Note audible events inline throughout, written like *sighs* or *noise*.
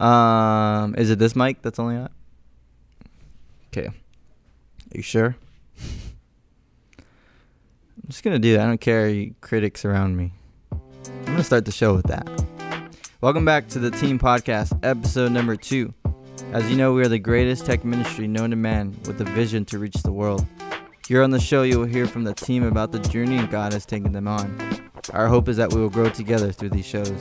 Um, is it this mic that's only on? Okay. You sure? I'm just gonna do that. I don't care, you critics around me. I'm gonna start the show with that. Welcome back to the Team Podcast, episode number two. As you know, we are the greatest tech ministry known to man with a vision to reach the world. Here on the show, you will hear from the team about the journey God has taken them on. Our hope is that we will grow together through these shows.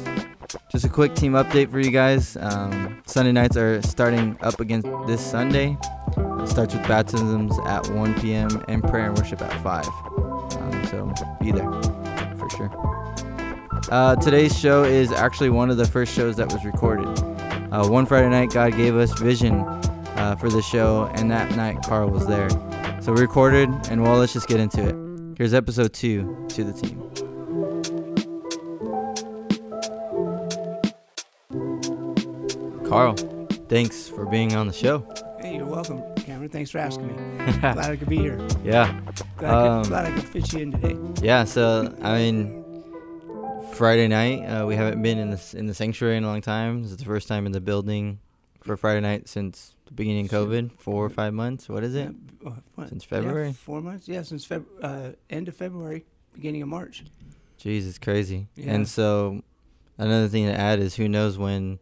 Just a quick team update for you guys. Um, Sunday nights are starting up again this Sunday. It starts with baptisms at 1 p.m. and prayer and worship at 5. Um, so be there for sure. Uh, today's show is actually one of the first shows that was recorded. Uh, one Friday night, God gave us vision uh, for the show, and that night Carl was there. So we recorded, and well, let's just get into it. Here's episode two to the team. Carl, thanks for being on the show. Hey, you're welcome, Cameron. Thanks for asking me. *laughs* glad I could be here. Yeah. Glad, I Um, could, glad I could fit you in today. Yeah, so I mean, Friday night uh, we haven't been in the in the sanctuary in a long time. This is the first time in the building for Friday night since the beginning of COVID. Four or five months. What is it? Yeah, what? Since Yeah, four months? Yeah, since Feb- uh, end of February, beginning of March. Jeez, it's crazy. Yeah. And so another thing to add is who knows when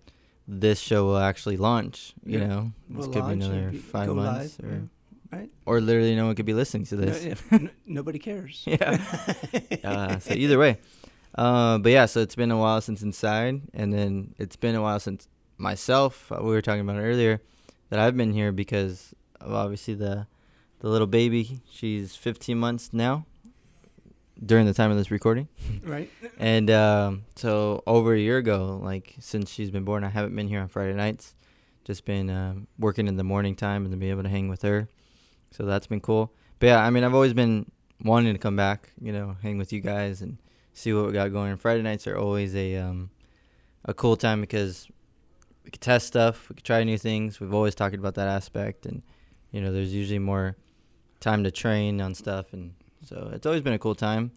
this show will actually launch. You Yeah. know, this We'll could be another be- five months, live, or yeah, right? or literally no one could be listening to this. yeah, *laughs* n- nobody cares. Yeah. *laughs* uh, so either way, uh, but yeah, so it's been a while since Inside, and then it's been a while since myself. Uh, we were talking about earlier that I've been here because of obviously the the little baby. She's 15 months now during the time of this recording, right? *laughs* and um, so over a year ago, like since she's been born, I haven't been here on Friday nights. Just been um, working in the morning time and to be able to hang with her, so that's been cool. But yeah, I mean, I've always been wanting to come back, you know, hang with you guys and see what we got going. Friday nights are always a um, a cool time because we could test stuff, we could try new things. We've always talked about that aspect, and you know, there's usually more time to train on stuff, and so it's always been a cool time.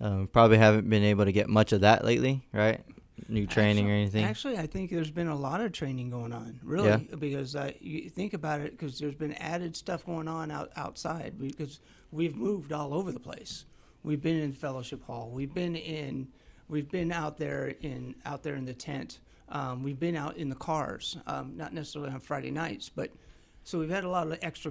Um, probably haven't been able to get much of that lately, right? New training or anything. Actually, I think there's been a lot of training going on, really, Yeah. because uh, you think about it, because there's been added stuff going on out, outside, because we've moved all over the place. We've been in fellowship hall. We've been in, we've been out there in out there in the tent. Um, we've been out in the cars, um, not necessarily on Friday nights, but so we've had a lot of extra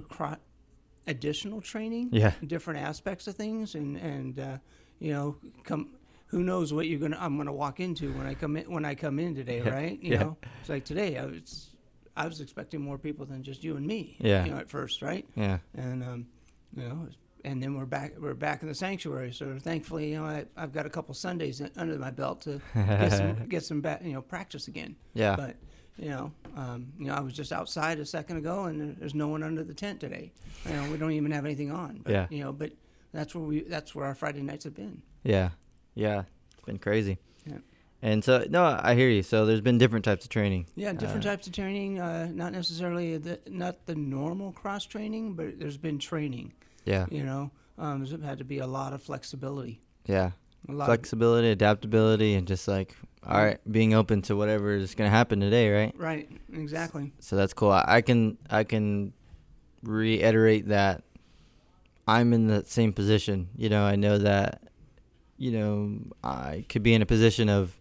additional training Yeah. different aspects of things and and uh, you know come who knows what you're gonna I'm gonna walk into when I come in when I come in today *laughs* Yeah. right you Yeah. know it's like today I was I was expecting more people than just you and me Yeah. you know at first right Yeah. and um, you know and then we're back we're back in the sanctuary so thankfully you know I, I've got a couple Sundays under my belt to get some *laughs* get some ba- you know practice again Yeah. but you know, um, you know, I was just outside a second ago, and there's no one under the tent today. You know, we don't even have anything on. But, Yeah. You know, but that's where we that's where our Friday nights have been. Yeah, yeah, it's been crazy. Yeah. And so, no, I hear you. So there's been different types of training. Yeah, different Uh, types of training. Uh, not necessarily the not the normal cross training, but there's been training. Yeah, You know, um, there's had to be a lot of flexibility. yeah. Flexibility, adaptability, and just like, all right, being open to whatever is gonna happen today, right? Right. Exactly. So that's cool. I, I can, I can reiterate that I'm in the same position. You know, I know that, you know, I could be in a position of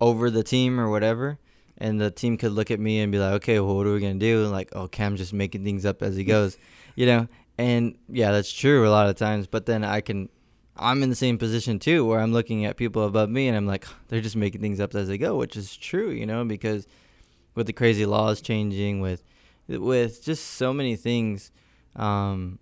over the team or whatever. And the team could look at me and be like, okay, well, what are we going to do? Like, oh, Cam's just making things up as he *laughs* goes, you know? And yeah, that's true a lot of times. But then I can, I'm in the same position too, where I'm looking at people above me and I'm like, *sighs* they're just making things up as they go, which is true, you know, because with the crazy laws changing, with, with just so many things, um,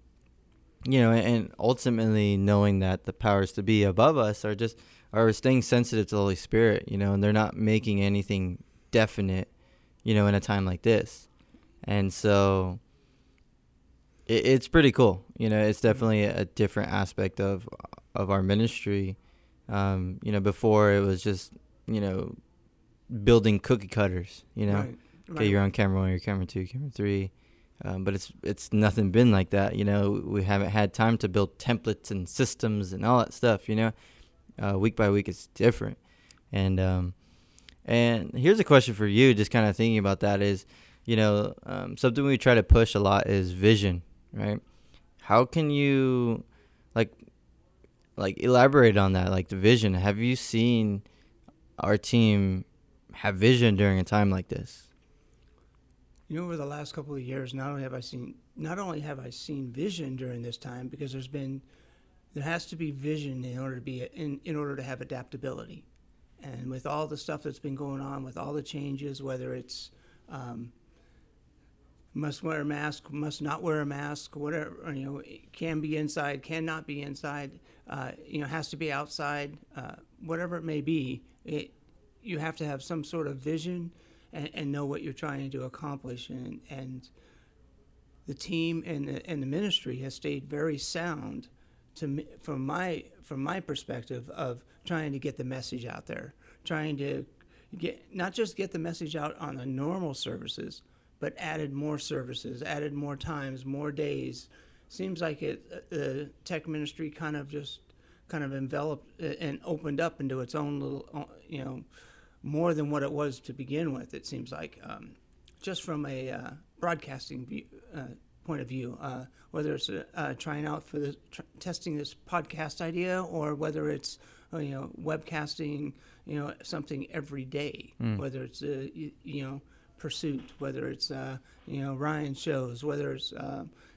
you know, and ultimately knowing that the powers to be above us are just are staying sensitive to the Holy Spirit, you know, and they're not making anything definite, you know, in a time like this. And so it, it's pretty cool. You know, it's definitely a different aspect of of our ministry. Um, you know, before it was just, you know, building cookie cutters, you know. Right. Okay, right. you're on camera one, you're camera two, camera three. Um, but it's it's nothing been like that, you know. We haven't had time to build templates and systems and all that stuff, you know. Uh, week by week, it's different, and um, And here's a question for you, just kind of thinking about that is, you know, um, something we try to push a lot is vision, right? How can you, like elaborate on that, like the vision? Have you seen our team have vision during a time like this? You know, over the last couple of years, not only have I seen not only have I seen vision during this time, because there's been there has to be vision in order to be in, in order to have adaptability, and with all the stuff that's been going on, with all the changes, whether it's um, must wear a mask, must not wear a mask, whatever you know, can be inside, cannot be inside, uh, you know, has to be outside, uh, whatever it may be. It, you have to have some sort of vision and, and know what you're trying to accomplish, and, and the team and the, and the ministry has stayed very sound to from my from my perspective of trying to get the message out there, trying to get not just get the message out on the normal services, but added more services, added more times, more days. Seems like it uh, the tech ministry kind of just kind of enveloped uh, and opened up into its own little, uh, you know, more than what it was to begin with. It seems like um, just from a uh, broadcasting view, uh, point of view, uh, whether it's uh, trying out for the tr- testing this podcast idea or whether it's uh, you know webcasting, you know something every day, mm. whether it's uh, you, you, know pursuit, whether it's uh, you know Ryan shows, whether it's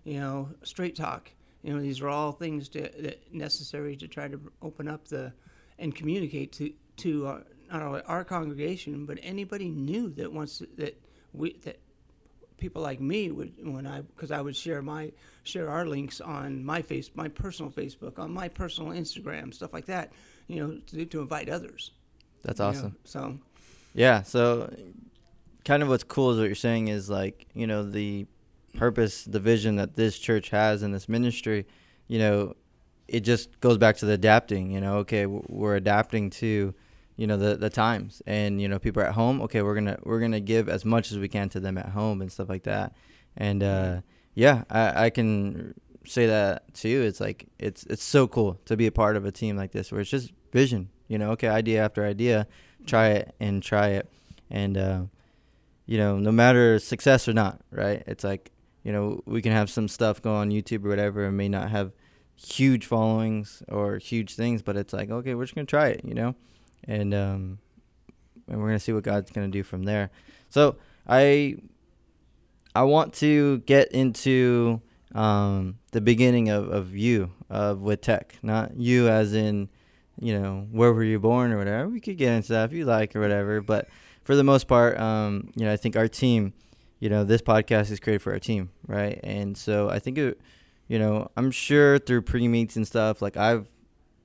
you know straight talk. You know these are all things to, that necessary to try to open up the and communicate to to not only our congregation but anybody new that wants to, that we that people like me would when I because I would share my share our links on my face my personal Facebook on my personal Instagram stuff like that you know to, to invite others. That's awesome. Know, so yeah, so kind of what's cool is what you're saying is like you know the purpose, the vision that this church has in this ministry, you know, it just goes back to the adapting. You know, okay, we're adapting to you know the the times. And you know people are at home okay we're gonna we're gonna give as much as we can to them at home and stuff like that. And uh yeah i i can say that too it's like it's it's so cool to be a part of a team like this where it's just vision you know okay idea after idea try it and try it. And uh you know no matter success or not right it's like you know we can have some stuff go on youtube or whatever and may not have huge followings or huge things but it's like okay we're just gonna try it you know and um, and we're gonna see what God's gonna do from there. So I I want to get into um, the beginning of, of you of with tech, not you as in you know where were you born or whatever. We could get into that if you like or whatever, but for the most part, um, you know, I think our team, you know, this podcast is created for our team, right? And so I think it, you know, I'm sure through pre meets and stuff, like I've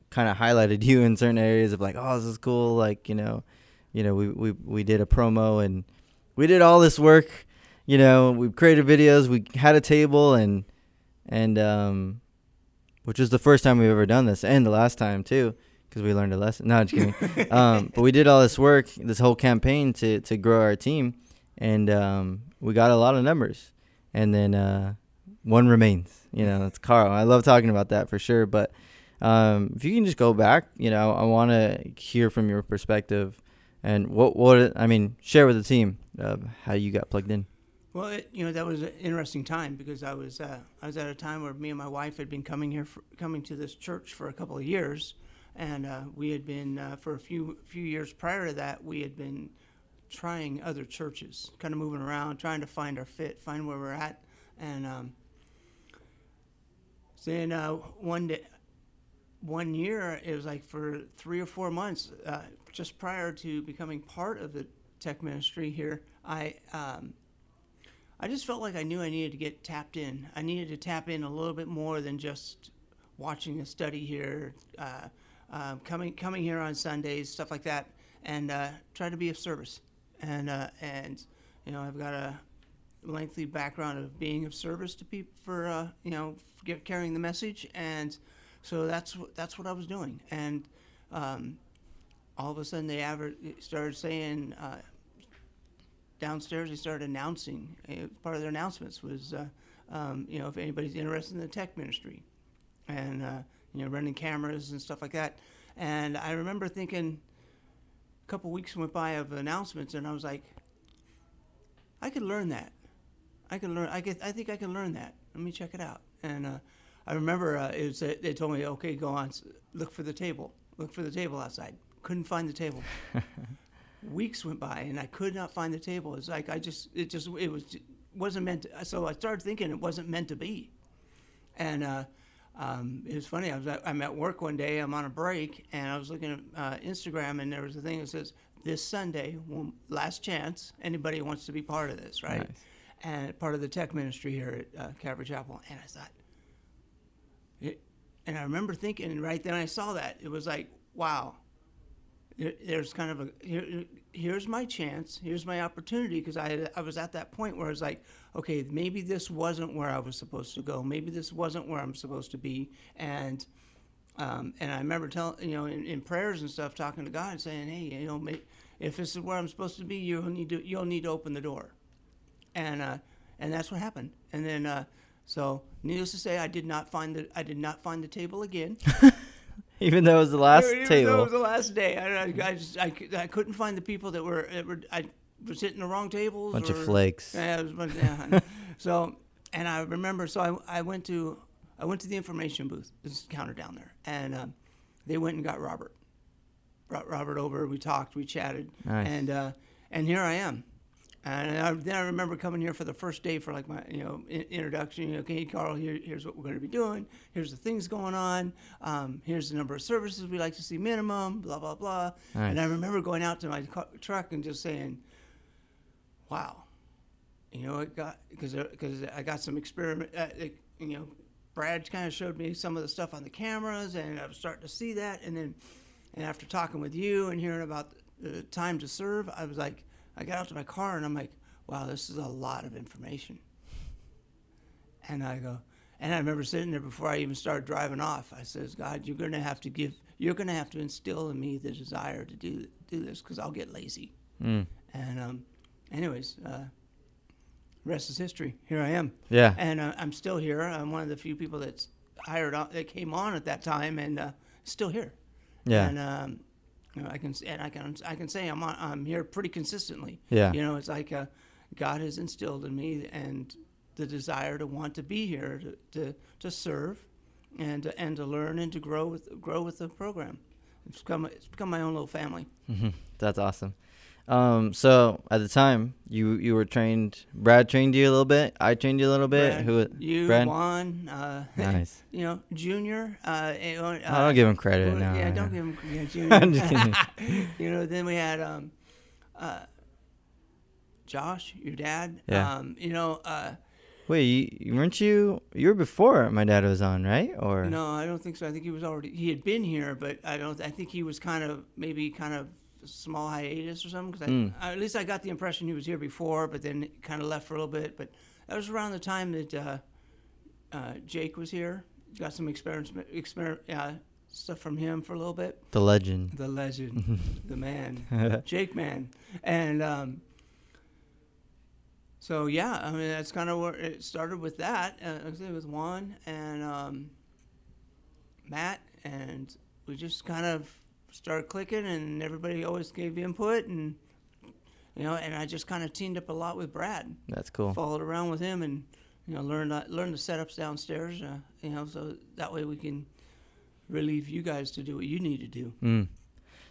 kind of highlighted *laughs* you in certain areas of like, oh, this is cool. Like, you know, you know, we, we, we did a promo and we did all this work, you know, we created videos, we had a table and, and, um, which was the first time we've ever done this and the last time too, because we learned a lesson. No, just kidding. *laughs* um, but we did all this work, this whole campaign to, to grow our team and, um, we got a lot of numbers and then, uh, one remains, you know, it's Carl. I love talking about that for sure. But, um, if you can just go back, you know, I want to hear from your perspective and what what I mean, share with the team uh, how you got plugged in. Well, it, you know that was an interesting time because I was uh, I was at a time where me and my wife had been coming here, for, coming to this church for a couple of years, and uh, we had been uh, for a few few years prior to that we had been trying other churches, kind of moving around, trying to find our fit, find where we're at, and um, then uh, one day one year, it was like for three or four months, uh, just prior to becoming part of the tech ministry here, I um, I just felt like I knew I needed to get tapped in. I needed to tap in a little bit more than just watching a study here, uh, uh, coming coming here on Sundays, stuff like that, and uh, try to be of service. And uh, and you know, I've got a lengthy background of being of service to people for uh, you know carrying the message and so that's that's what I was doing, and um, all of a sudden they aver- started saying uh, downstairs. They started announcing. Uh, part of their announcements was, uh, um, you know, if anybody's interested in the tech ministry, and you know, running cameras and stuff like that. And I remember thinking, a couple weeks went by of announcements, and I was like, I could learn that. I can learn. I get. I think I can learn that. Let me check it out. And uh, I remember uh, it was, uh, they told me, okay, go on, look for the table. Look for the table outside. Couldn't find the table. *laughs* Weeks went by, and I could not find the table. It's like I just, it just, it was, wasn't meant. To, so I started thinking it wasn't meant to be. And uh, um, it was funny. I was at, I'm at work one day. I'm on a break, and I was looking at uh, Instagram, and there was a thing that says, "This Sunday, one- last chance. Anybody wants to be part of this, right?" Nice. And part of the tech ministry here at uh, Calvary Chapel. And I thought, it, and I remember thinking right then I saw that it was like, wow. there- There's kind of a here, here's my chance, here's my opportunity because I I was at that point where I was like, okay, maybe this wasn't where I was supposed to go, maybe this wasn't where I'm supposed to be, and um, and I remember telling you know in, in prayers and stuff talking to God and saying, hey, you know, if this is where I'm supposed to be, you'll need to you'll need to open the door, and uh, and that's what happened, and then. Uh, so, needless to say, I did not find the I did not find the table again. *laughs* *laughs* Even though it was the last Even though table. It was the last day. I, I, I just I, I couldn't find the people that were, that were I was hitting the wrong tables. Bunch of flakes. Yeah, it was a bunch, yeah. *laughs* so, and I remember. So I, I went to I went to the information booth. This counter down there, and um, they went and got Robert. Brought Robert over. We talked. We chatted. Nice. And uh, and here I am. And I, then I remember coming here for the first day for like my you know in, introduction. You know, okay, Carl, here, here's what we're going to be doing. Here's the things going on. Um, here's the number of services we like to see minimum. Blah blah blah. Nice. And I remember going out to my ca- truck and just saying, "Wow, you know, it got because because I got some experiment. Uh, it, you know, Brad kind of showed me some of the stuff on the cameras, and I was starting to see that. And then, and after talking with you and hearing about the time to serve, I was like, I got out to my car and I'm like, wow, this is a lot of information. And I go, and I remember sitting there before I even started driving off. I says, God, you're going to have to give, you're going to have to instill in me the desire to do do this because I'll get lazy. Mm. And um, anyways, uh, rest is history. Here I am, Yeah. and uh, I'm still here. I'm one of the few people that's hired on, that came on at that time, and uh, still here. Yeah. And um, you know, I can and I can I can say I'm on, I'm here pretty consistently. Yeah. You know, it's like uh, God has instilled in me and the desire to want to be here to to, to serve, and to, and to learn and to grow with grow with the program. It's become it's become my own little family. Mhm. That's awesome. Um, so at the time, you you were trained. Brad trained you a little bit. I trained you a little bit. Brad, Who? you, Brad? Juan, uh, Nice. *laughs* you know, Junior. Uh, uh, I don't give him credit. well, No, yeah, don't give him yeah, *laughs* Junior. I'm just kidding. *laughs* you know, then we had um, uh, Josh, your dad. Yeah. Um, you know, uh, Wait, you- weren't you? You were before my dad was on, right? Or no, I don't think so. I think he was already he had been here, but I don't. I think he was kind of maybe kind of small hiatus or something. Because Mm. at least I got the impression he was here before, but then kind of left for a little bit. But that was around the time that uh, uh, Jake was here. Got some experience, exper- uh, stuff from him for a little bit. the legend? The legend, *laughs* the man, Jake Man, and um, so yeah, I mean that's kind of where it started with that. Uh, I with Juan and um, Matt, and we just kind of started clicking, and everybody always gave input, and you know, and I just kind of teamed up a lot with Brad, That's cool. followed around with him, and you know, learned uh, learned the setups downstairs, uh, you know, so that way we can relieve you guys to do what you need to do. Mm.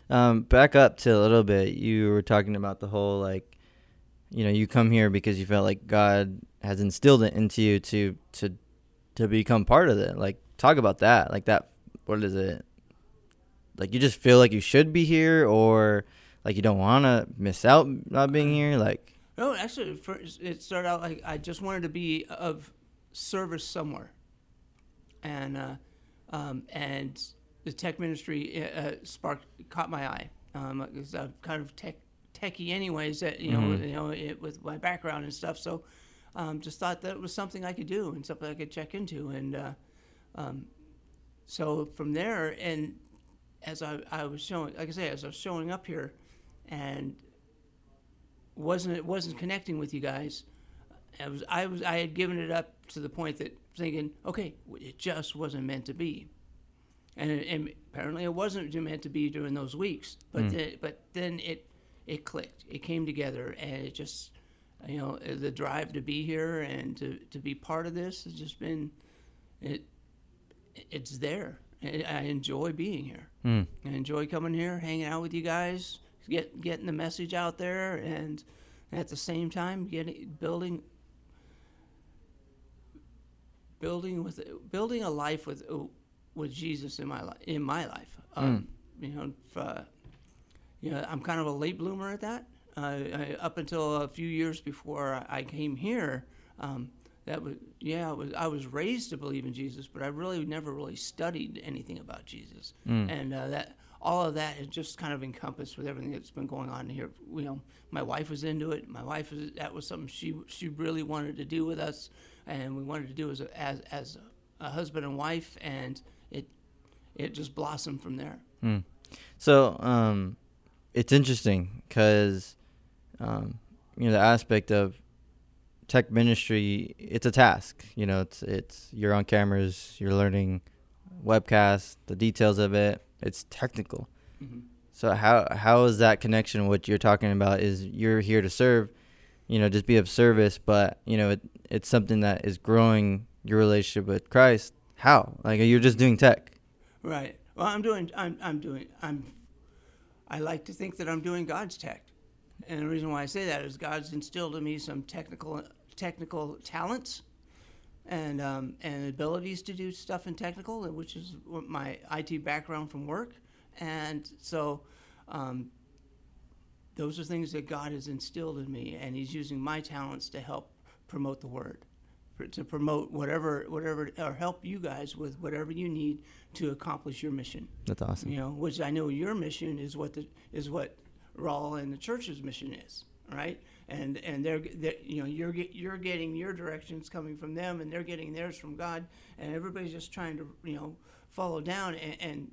Um, back up to a little bit. You were talking about the whole like, you know, you come here because you felt like God has instilled it into you to to to become part of it. Like, talk about that. Like that. What is it? Like you just feel like you should be here, or like you don't want to miss out not being here. Like, No, actually, first, it started out like I just wanted to be of service somewhere, and uh, um, and the tech ministry uh, uh, sparked caught my eye because I'm kind of tech techie anyways. That you know, Mhm. you know, it, with my background and stuff. So, um, just thought that was something I could do and something I could check into, and uh, um, so from there, and as I, I was showing, like I say, as I was showing up here, and wasn't it wasn't connecting with you guys. I was I was I had given it up to the point that thinking, okay, it just wasn't meant to be. and, and apparently it wasn't meant to be during those weeks. But Mm. then, but then it it clicked. It came together, and it just you know the drive to be here and to, to be part of this has just been it. It's there. I enjoy being here. Mm. I enjoy coming here, hanging out with you guys, get getting the message out there, and at the same time, getting building building with building a life with with Jesus in my life. In my life, um, you know, if, uh, you know, I'm kind of a late bloomer at that. Uh, I, up until a few years before I- I came here, um, that was yeah, I was I was raised to believe in Jesus, but I really never really studied anything about Jesus, and uh, that all of that is just kind of encompassed with everything that's been going on here. You know, my wife was into it. My wife was that was something she she really wanted to do with us, and we wanted to do as a, as as a, a husband and wife, and it it just blossomed from there. Mm. So um, it's interesting because um, you know the aspect of tech ministry. It's a task. You know, it's it's you're on cameras. You're learning webcast, the details of it. It's technical. Mhm. So how how is that connection? What you're talking about is you're here to serve, you know, just be of service, but you know it, it's something that is growing your relationship with Christ. How? Like you're just doing tech. Right. Well, I'm doing. I'm. I'm doing. I'm. I like to think that I'm doing God's tech, and the reason why I say that is God's instilled in me some technical technical talents, and um, and abilities to do stuff in technical, which is my IT background from work, and so. Um, those are things that God has instilled in me, and He's using my talents to help promote the Word, for- to promote whatever, whatever, or help you guys with whatever you need to accomplish your mission. That's awesome. You know, which I know your mission is what the is what Rawl and the church's mission is, right? And and they're, they're you know you're you're getting your directions coming from them, and they're getting theirs from God, and everybody's just trying to you know follow down and, and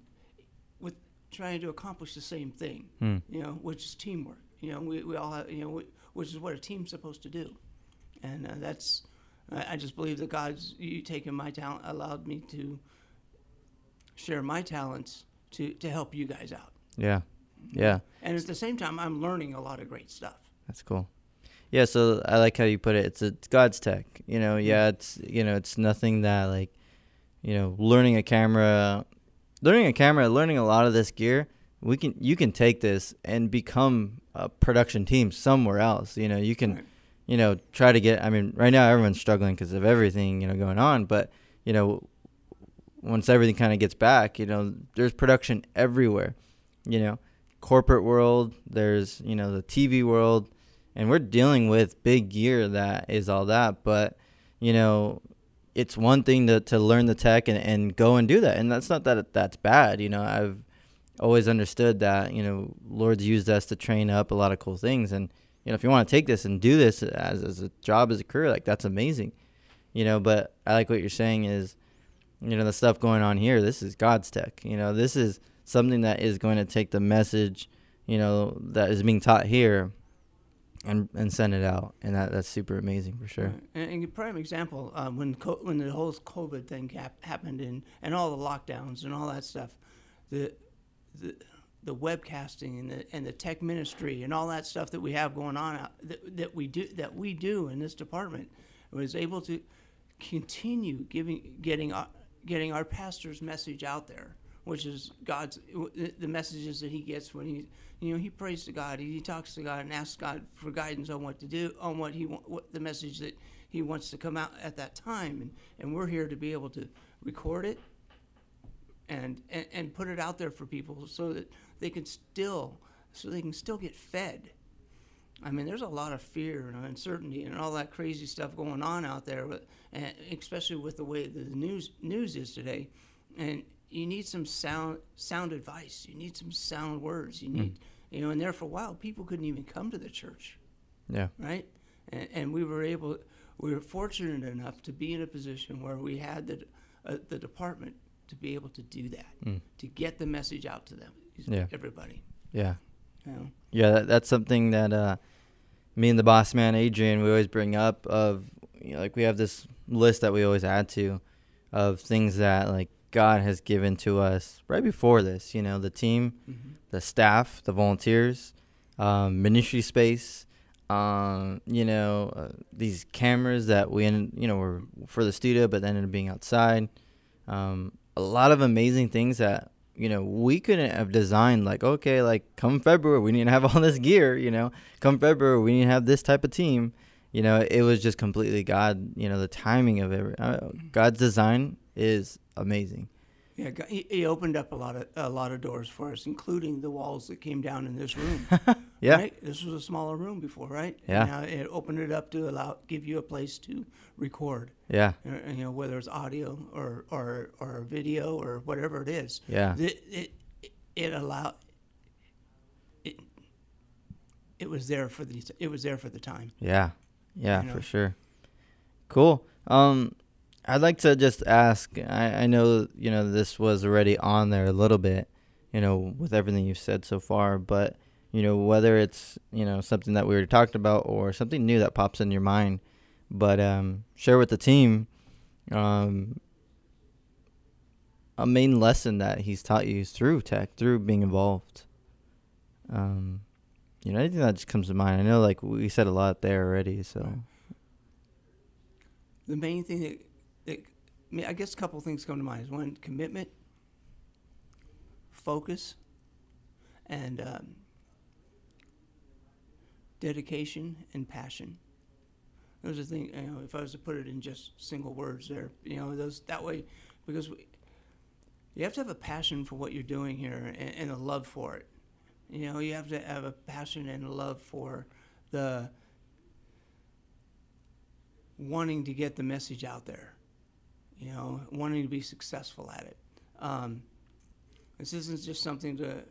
with trying to accomplish the same thing, Hmm. you know, which is teamwork. You know, we, we all have you know we, which is what a team's supposed to do, and uh, that's I, I just believe that God's you taking my talent allowed me to share my talents to, to help you guys out. Yeah. Yeah. And at the same time, I'm learning a lot of great stuff. That's cool. Yeah, so I like how you put it. It's a, it's God's tech. You know, mm-hmm. yeah, it's you know, it's nothing that like, you know, learning a camera, learning a camera, learning a lot of this gear. We can you can take this and become a production team somewhere else. You know, you can, Right. you know, try to get. I mean, right now everyone's struggling because of everything you know going on. But you know, once everything kind of gets back, you know, there's production everywhere. You know, corporate world. There's you know the TV world and we're dealing with big gear that is all that but you know it's one thing to, to learn the tech and, and go and do that. And that's not that that's bad you know. I've always understood that you know lord's used us to train up a lot of cool things. And you know if you want to take this and do this as, as a job as a career like that's amazing you know. But i like what you're saying is you know the stuff going on here this is god's tech you know. This is something that is going to take the message you know that is being taught here and and send it out, and that that's super amazing for sure. And, and a prime example, um, when co- when the whole COVID thing hap- happened and, and all the lockdowns and all that stuff, the the the webcasting and the and the tech ministry and all that stuff that we have going on out, that, that we do that we do in this department was able to continue giving getting our, getting our pastor's message out there, which is God's the messages that he gets when he you know he prays to God, he talks to God and asks God for guidance on what to do, on what he what the message that he wants to come out at that time, and and we're here to be able to record it and and, and put it out there for people so that they can still so they can still get fed. I mean, there's a lot of fear and uncertainty and all that crazy stuff going on out there, and especially with the way the news news is today. And you need some sound sound advice. You need some sound words. You need, you know. And there for a while, people couldn't even come to the church, Yeah, right? And, and we were able, we were fortunate enough to be in a position where we had the uh, the department to be able to do that, Mm. to get the message out to them, Yeah. everybody. yeah, You know? yeah. That, that's something that uh, me and the boss man Adrian we always bring up. Of you know, like we have this list that we always add to of things that like God has given to us right before this. You know, the team, Mm-hmm. the staff, the volunteers, um, ministry space. Um, you know, uh, these cameras that we, ended, you know, were for the studio, but then ended up being outside. Um, a lot of amazing things that you know we couldn't have designed. Like, okay, like come February, we need to have all this gear. You know, come February, we need to have this type of team. You know, it was just completely God. You know, the timing of it. Uh, God's design is amazing. Yeah, he, he opened up a lot of a lot of doors for us, including the walls that came down in this room. *laughs* Yeah. right? This was a smaller room before, right? Yeah. Now it opened it up to allow give you a place to record. Yeah. uh, You know, whether it's audio or or or video or whatever it is. Yeah. It it, it allowed. It, it was there for the it was there for the time. Yeah. Yeah, You know? for sure. Cool. Um I'd like to just ask I, I know, you know, this was already on there a little bit, you know, with everything you've said so far, but you know, whether it's, you know, something that we already talked about or something new that pops in your mind, but um share with the team um a main lesson that he's taught you through tech, through being involved. Um you know, anything that just comes to mind. I know, like we said a lot there already. So, The main thing that, that I, mean, I guess a couple things come to mind is one commitment, focus, and um, dedication and passion. Those are things. You know, if I was to put it in just single words, there, you know, those that way, because we, you have to have a passion for what you're doing here and, and a love for it. You know, you have to have a passion and a love for the wanting to get the message out there, you know, wanting to be successful at it. Um, this isn't just something to,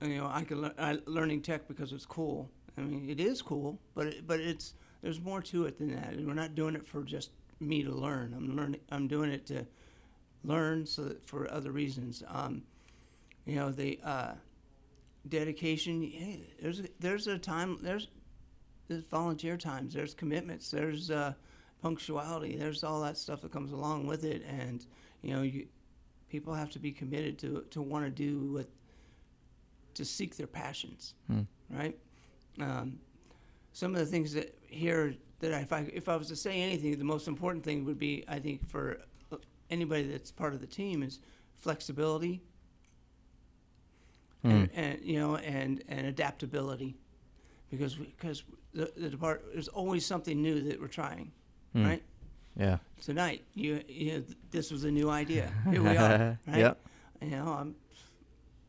you know, I can learn I, learning tech because it's cool. I mean, it is cool, but it, but it's there's more to it than that. And we're not doing it for just me to learn. I'm learning. I'm doing it to learn so that for other reasons. Um, you know, the uh, dedication. Hey, there's a, there's a time. There's there's volunteer times. There's commitments. There's uh, punctuality. There's all that stuff that comes along with it, and you know, you people have to be committed to to want to do what to seek their passions, Hmm. right? Um, some of the things that here that if I if I was to say anything, the most important thing would be I think for anybody that's part of the team is flexibility, Hmm. and, and you know, and and adaptability, because because the the depart there's always something new that we're trying, Hmm. right? yeah. Tonight, you, you know, this was a new idea. *laughs* Here we are, right? Yep. You know, I'm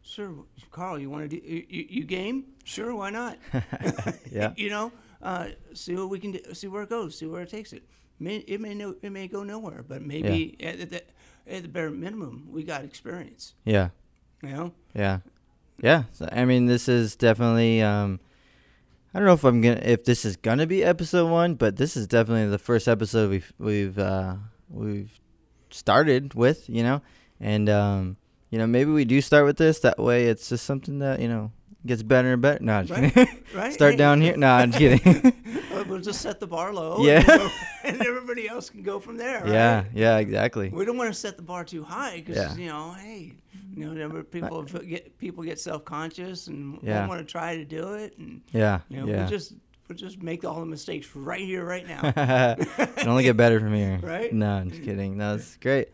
sure, Carl. You want to do you, you, game? Sure, why not? *laughs* *laughs* Yeah. you know, uh, see what we can do, see where it goes, see where it takes it. May, it may no, it may go nowhere, but maybe at, the, at the bare minimum, we got experience. Yeah. You know, Yeah. Yeah. So, I mean, this is definitely. Um, I don't know if I'm gonna if this is gonna be episode one, but this is definitely the first episode we've we've uh, we've started with, you know, and um, you know maybe we do start with this. That way, it's just something that you know gets better and better. No, I'm just Right. kidding. *laughs* right? start Hey, down here. No, I'm just kidding. *laughs* *laughs* We'll just set the bar low. Yeah. And, and everybody else can go from there. yeah. right? Yeah. Exactly. We don't want to set the bar too high because Yeah. you know, hey, you know, never people get people get self conscious and Yeah. don't want to try to do it, and Yeah. you know, yeah. we just we just make all the mistakes right here, right now. it only get better from here. Right? No, I'm just kidding. No, it's great.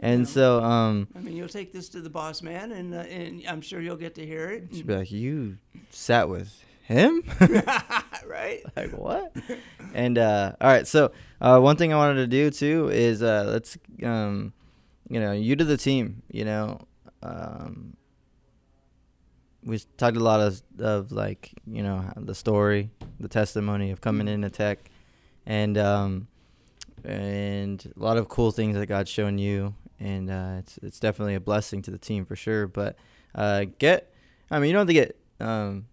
And Yeah. so, um, I mean, you'll take this to the boss man, and uh, and I'm sure you'll get to hear it. she'd be like, "You sat with him?" *laughs* *laughs* right? like what? And uh, all right, so uh, one thing I wanted to do too is uh, let's, um, you know, you to the team. You know, um, we talked a lot of of like you know the story, the testimony of coming into tech, and um, and a lot of cool things that God's shown you, and uh, it's it's definitely a blessing to the team for sure. But uh, get, I mean, you don't have to get um,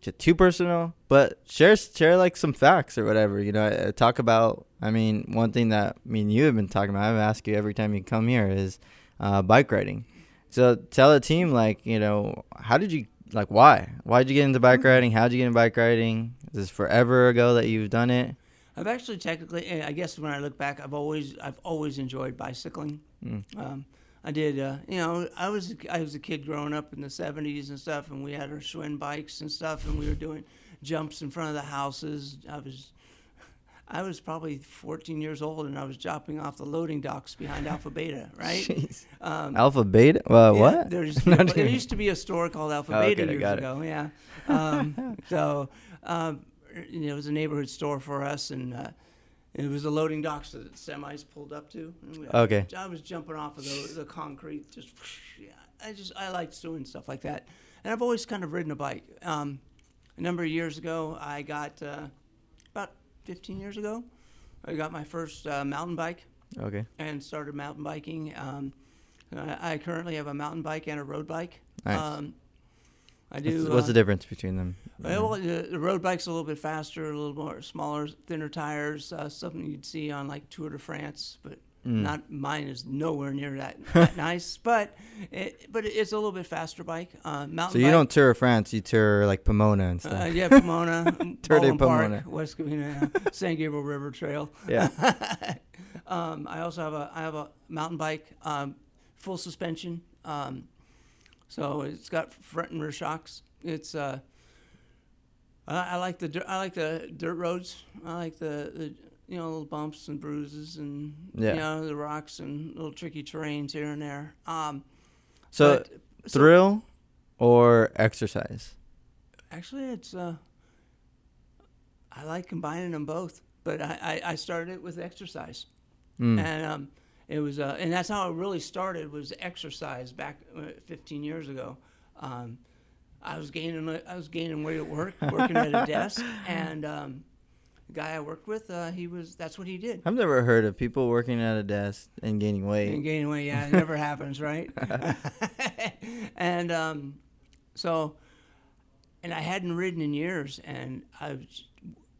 get too personal, but share share like some facts or whatever. You know, uh, talk about. I mean, one thing that I mean you have been talking about. I've asked you every time you come here is uh, bike riding. So tell the team like you know how did you like why why did you get into bike riding? How did you get into bike riding? Is this forever ago that you've done it? I've actually technically, eh, I guess when I look back, I've always I've always enjoyed bicycling. Mm. Um, I did. Uh, you know, I was I was a kid growing up in the '70s and stuff, and we had our Schwinn bikes and stuff, and we were doing jumps in front of the houses. I was. I was probably 14 years old, and I was dropping off the loading docks behind Alpha Beta, *laughs* right? Um, Alpha Beta? Well, yeah, what? *laughs* There used, to be, there used to be a store called Alpha Oh, Beta okay, years ago. Yeah. Um, *laughs* so um, you know, it was a neighborhood store for us, and uh, it was the loading docks that semis pulled up to. And we- Okay. I was jumping off of the, the concrete, just yeah, I just I liked doing stuff like that, and I've always kind of ridden a bike. Um, a number of years ago, I got uh, about 15 years ago, I got my first uh, mountain bike Okay. and started mountain biking. Um, I, I currently have a mountain bike and a road bike. Nice. Um, I What's, do. what's uh, the difference between them? well, the, the road bike's a little bit faster, a little more smaller, thinner tires. Uh, something you'd see on like Tour de France, but Mm. not mine is nowhere near that, *laughs* that nice. But it, but it's a little bit faster bike. Uh, mountain. So you bike, don't tour France, you tour like Pomona and stuff. Uh, yeah, Pomona, *laughs* Tour de Baldwin Park, Pomona. West Covina, *laughs* San Gabriel River Trail. yeah. um, I also have a I have a mountain bike, um, full suspension. Um, so it's got front and rear shocks. It's uh, I, I like the dirt, I like the dirt roads. I like the, the you know little bumps and bruises and Yeah. you know the rocks and little tricky terrains here and there. Um, So but- so- thrill or exercise? Actually, it's uh, I like combining them both, but I, I, I started it with exercise, Mm. and um, it was uh, and that's how it really started was exercise back uh, 15 years ago. Um, I was gaining I was gaining weight at work, working at a *laughs* desk, and um, the guy I worked with, uh, he was that's what he did. I've never heard of people working at a desk and gaining weight. And gaining weight, yeah, it never happens, right? *laughs* *laughs* and um, so, and I hadn't ridden in years, and I was,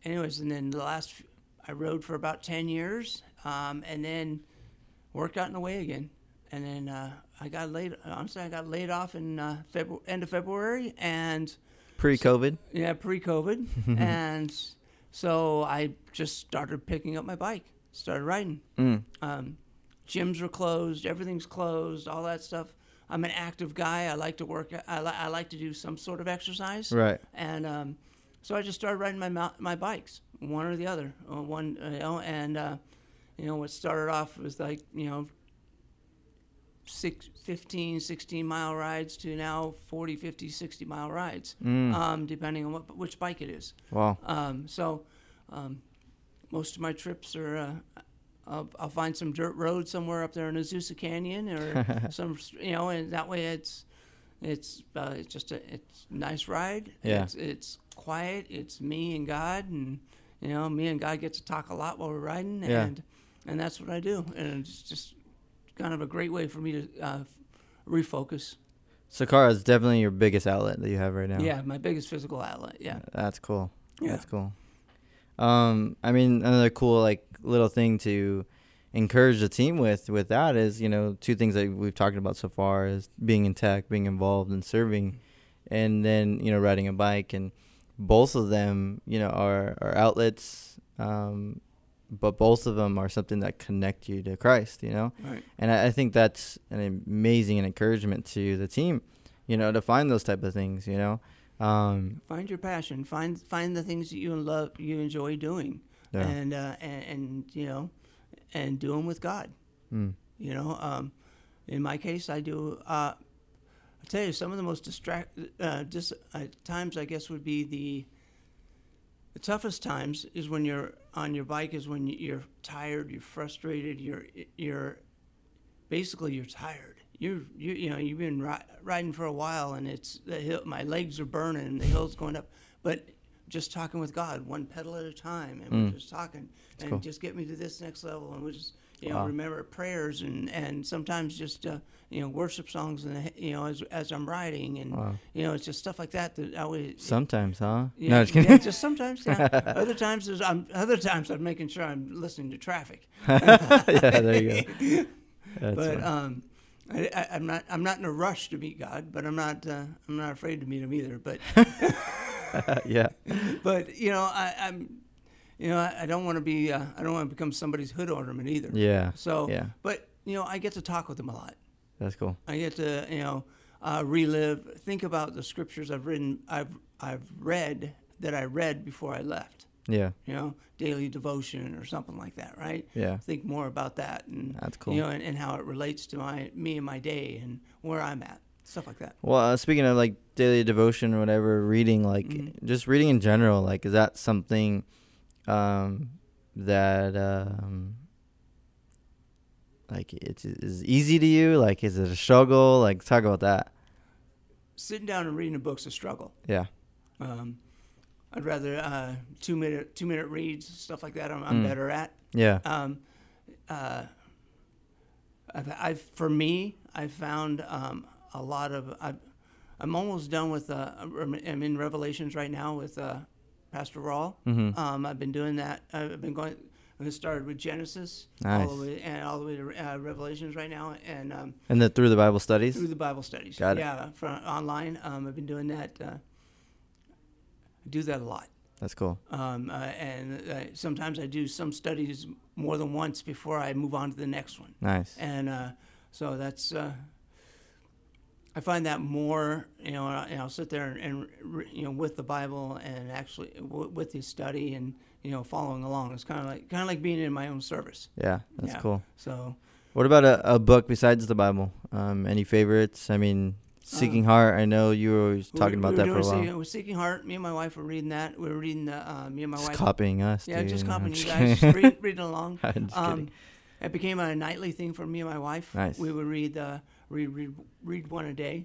anyways, and then the last, I rode for about ten years, um, and then work got in the way again, and then uh, I got laid. Honestly, I got laid off in uh, February, end of February, and Pre-COVID? yeah, pre-COVID, *laughs* and so I just started picking up my bike, started riding Mm. um, gyms were closed, everything's closed, all that stuff. I'm an active guy. I like to work. I, li- I like to do some sort of exercise, Right. and um, so I just started riding my my bikes, one or the other, uh, one uh, you know, and uh, you know what started off was like you know. Six, 15, 16 mile rides to now 40, 50, 60 mile rides, Mm. um, depending on what, which bike it is. wow. Um, so, um, most of my trips are, uh, I'll, I'll find some dirt road somewhere up there in Azusa Canyon or *laughs* some, you know, and that way it's, it's, uh, it's just a, it's a nice ride. Yeah. It's, it's quiet. It's me and God and, you know, me and God get to talk a lot while we're riding Yeah. and, and that's what I do. And it's just kind of a great way for me to, uh, refocus. Sakara is definitely your biggest outlet that you have right now. Yeah. My biggest physical outlet. Yeah. That's cool. Yeah. That's cool. Um, I mean, another cool like little thing to encourage the team with with that is you know two things that we've talked about so far is being in tech, being involved and serving, and then you know riding a bike, and both of them you know are are outlets, um, but both of them are something that connect you to Christ. You know, Right. and I, I think that's an amazing encouragement to the team, you know, to find those type of things. You know. Um, find your passion find find the things that you love you enjoy doing yeah. and, uh, and and you know and do them with god Mm. you know um, in my case i do uh, i tell you some of the most distract uh, dis- times i guess would be the the toughest times is when you're on your bike is when you're tired you're frustrated you're you're basically you're tired you're you, you know you've been ri- riding for a while and it's the hill my legs are burning and the hill's going up but just talking with god one pedal at a time and we're Mm. just talking and cool. just get me to this next level and we just you know Wow. remember prayers and and sometimes just uh, you know worship songs and you know as, as i'm writing and Wow. you know it's just stuff like that that I always Sometimes, huh? yeah, no, just yeah, just sometimes. *laughs* Yeah. other times, I'm other times I'm making sure I'm listening to traffic. *laughs* yeah, there you go. *laughs* That's but fine. um, I, I, I'm not I'm not in a rush to meet God, but I'm not uh, I'm not afraid to meet Him either. But yeah, but you know I, I'm you know I, I don't want to be uh, I don't want to become somebody's hood ornament either. yeah, So yeah. but you know I get to talk with Him a lot. That's cool. I get to you know uh, relive, think about the scriptures I've written, I've I've read that I read before I left. Yeah. You know, daily devotion or something like that, right? Yeah. Think more about that and That's cool. you know, and, and how it relates to my me and my day and where I'm at, stuff like that. Well, uh, speaking of like daily devotion or whatever, reading like Mhm. just reading in general, like is that something um, that um, like it's is easy to you? Like, is it a struggle? Like, talk about that. Sitting down and reading a book's a struggle. Yeah. Um, I'd rather uh, two minute two minute reads, stuff like that. I'm, I'm Mm. better at. Yeah. Um, uh, I've, I've for me, I found um, a lot of. I've, I'm almost done with. Uh, I'm I'm in Revelations right now with uh, Pastor Rawl. Mm-hmm. Um, I've been doing that. I've been going. I started with Genesis Nice. all the way and all the way to uh, Revelations right now, and um, And then through the Bible studies. through the Bible studies. Got it. Yeah, from online. Um, I've been doing that. Uh, I do that a lot. That's cool. Um, uh, and uh, sometimes I do some studies more than once before I move on to the next one. Nice. And uh, so that's, uh, I find that more, you know, and I'll, sit there and, and, you know, with the Bible and actually w- with the study and, you know, following along. It's kind of like, kind of like being in my own service. Yeah, that's Yeah. cool. So, What about a, a book besides the Bible? Um, any favorites? I mean, Seeking Heart. I know you were always talking we about were that for a while. Seeking, with Seeking Heart, me and my wife were reading that. We were reading the, uh, me and my Just wife. copying us. yeah, dude. just copying you guys, just read, reading along. *laughs* I'm just Um, it became a nightly thing for me and my wife. Nice. We would read uh, read, read read one a day.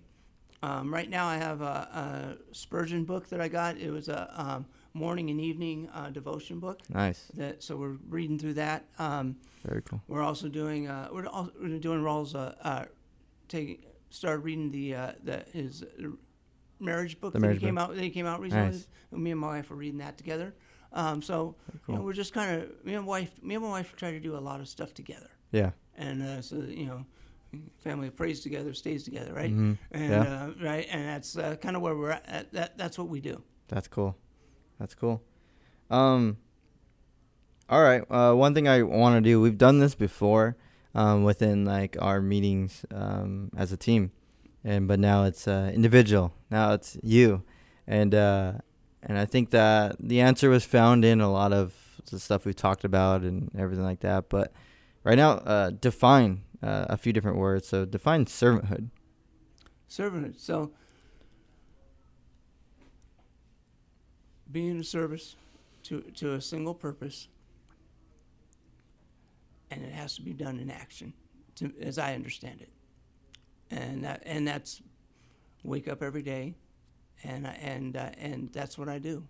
Um, right now, I have a, a Spurgeon book that I got. It was a um, morning and evening uh, devotion book. Nice. That so we're reading through that. Um, Very cool. we're also doing uh, we're also we're doing Rawls uh, uh, taking started reading the uh, the his marriage book The that marriage he came book. out that he came out recently. Nice. Me and my wife were reading that together. Um, so Very you know, cool. we're just kind of me and wife me and my wife try to do a lot of stuff together Yeah. and uh, so you know, family prays together, stays together, right? Mhm. And Yeah. uh, right, and that's uh, kind of where we're at. That that's what we do. That's cool. That's cool. Um. All right. Uh, one thing I want to do. We've done this before, um, within like our meetings, um, as a team, and but now it's uh, individual. Now it's you, and uh, and I think that the answer was found in a lot of the stuff we've talked about and everything like that. But right now, uh, define uh, a few different words. So define servanthood. Servanthood. So being in service to to a single purpose, and it has to be done in action, to, as I understand it. And that and that's wake up every day, and and uh, and that's what I do.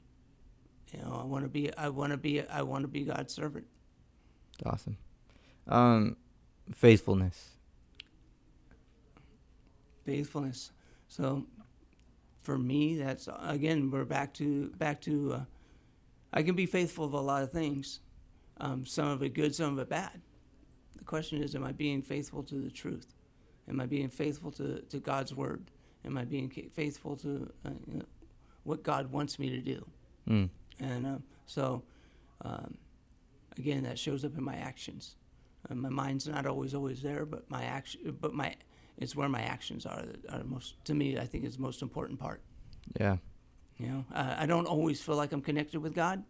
You know, I want to be I want to be I want to be God's servant. Awesome. Um, faithfulness. faithfulness. So for me, that's again we're back to back to. Uh, I can be faithful of a lot of things, um, some of it good, some of it bad. The question is, am I being faithful to the truth? Am I being faithful to, to God's word? Am I being faithful to uh, you know, what God wants me to do? Mm. And uh, so, um, again, that shows up in my actions. Uh, my mind's not always always there, but my action, but my it's where my actions are that are most to me. I think is the most important part. Yeah. You know, uh, I don't always feel like I'm connected with God.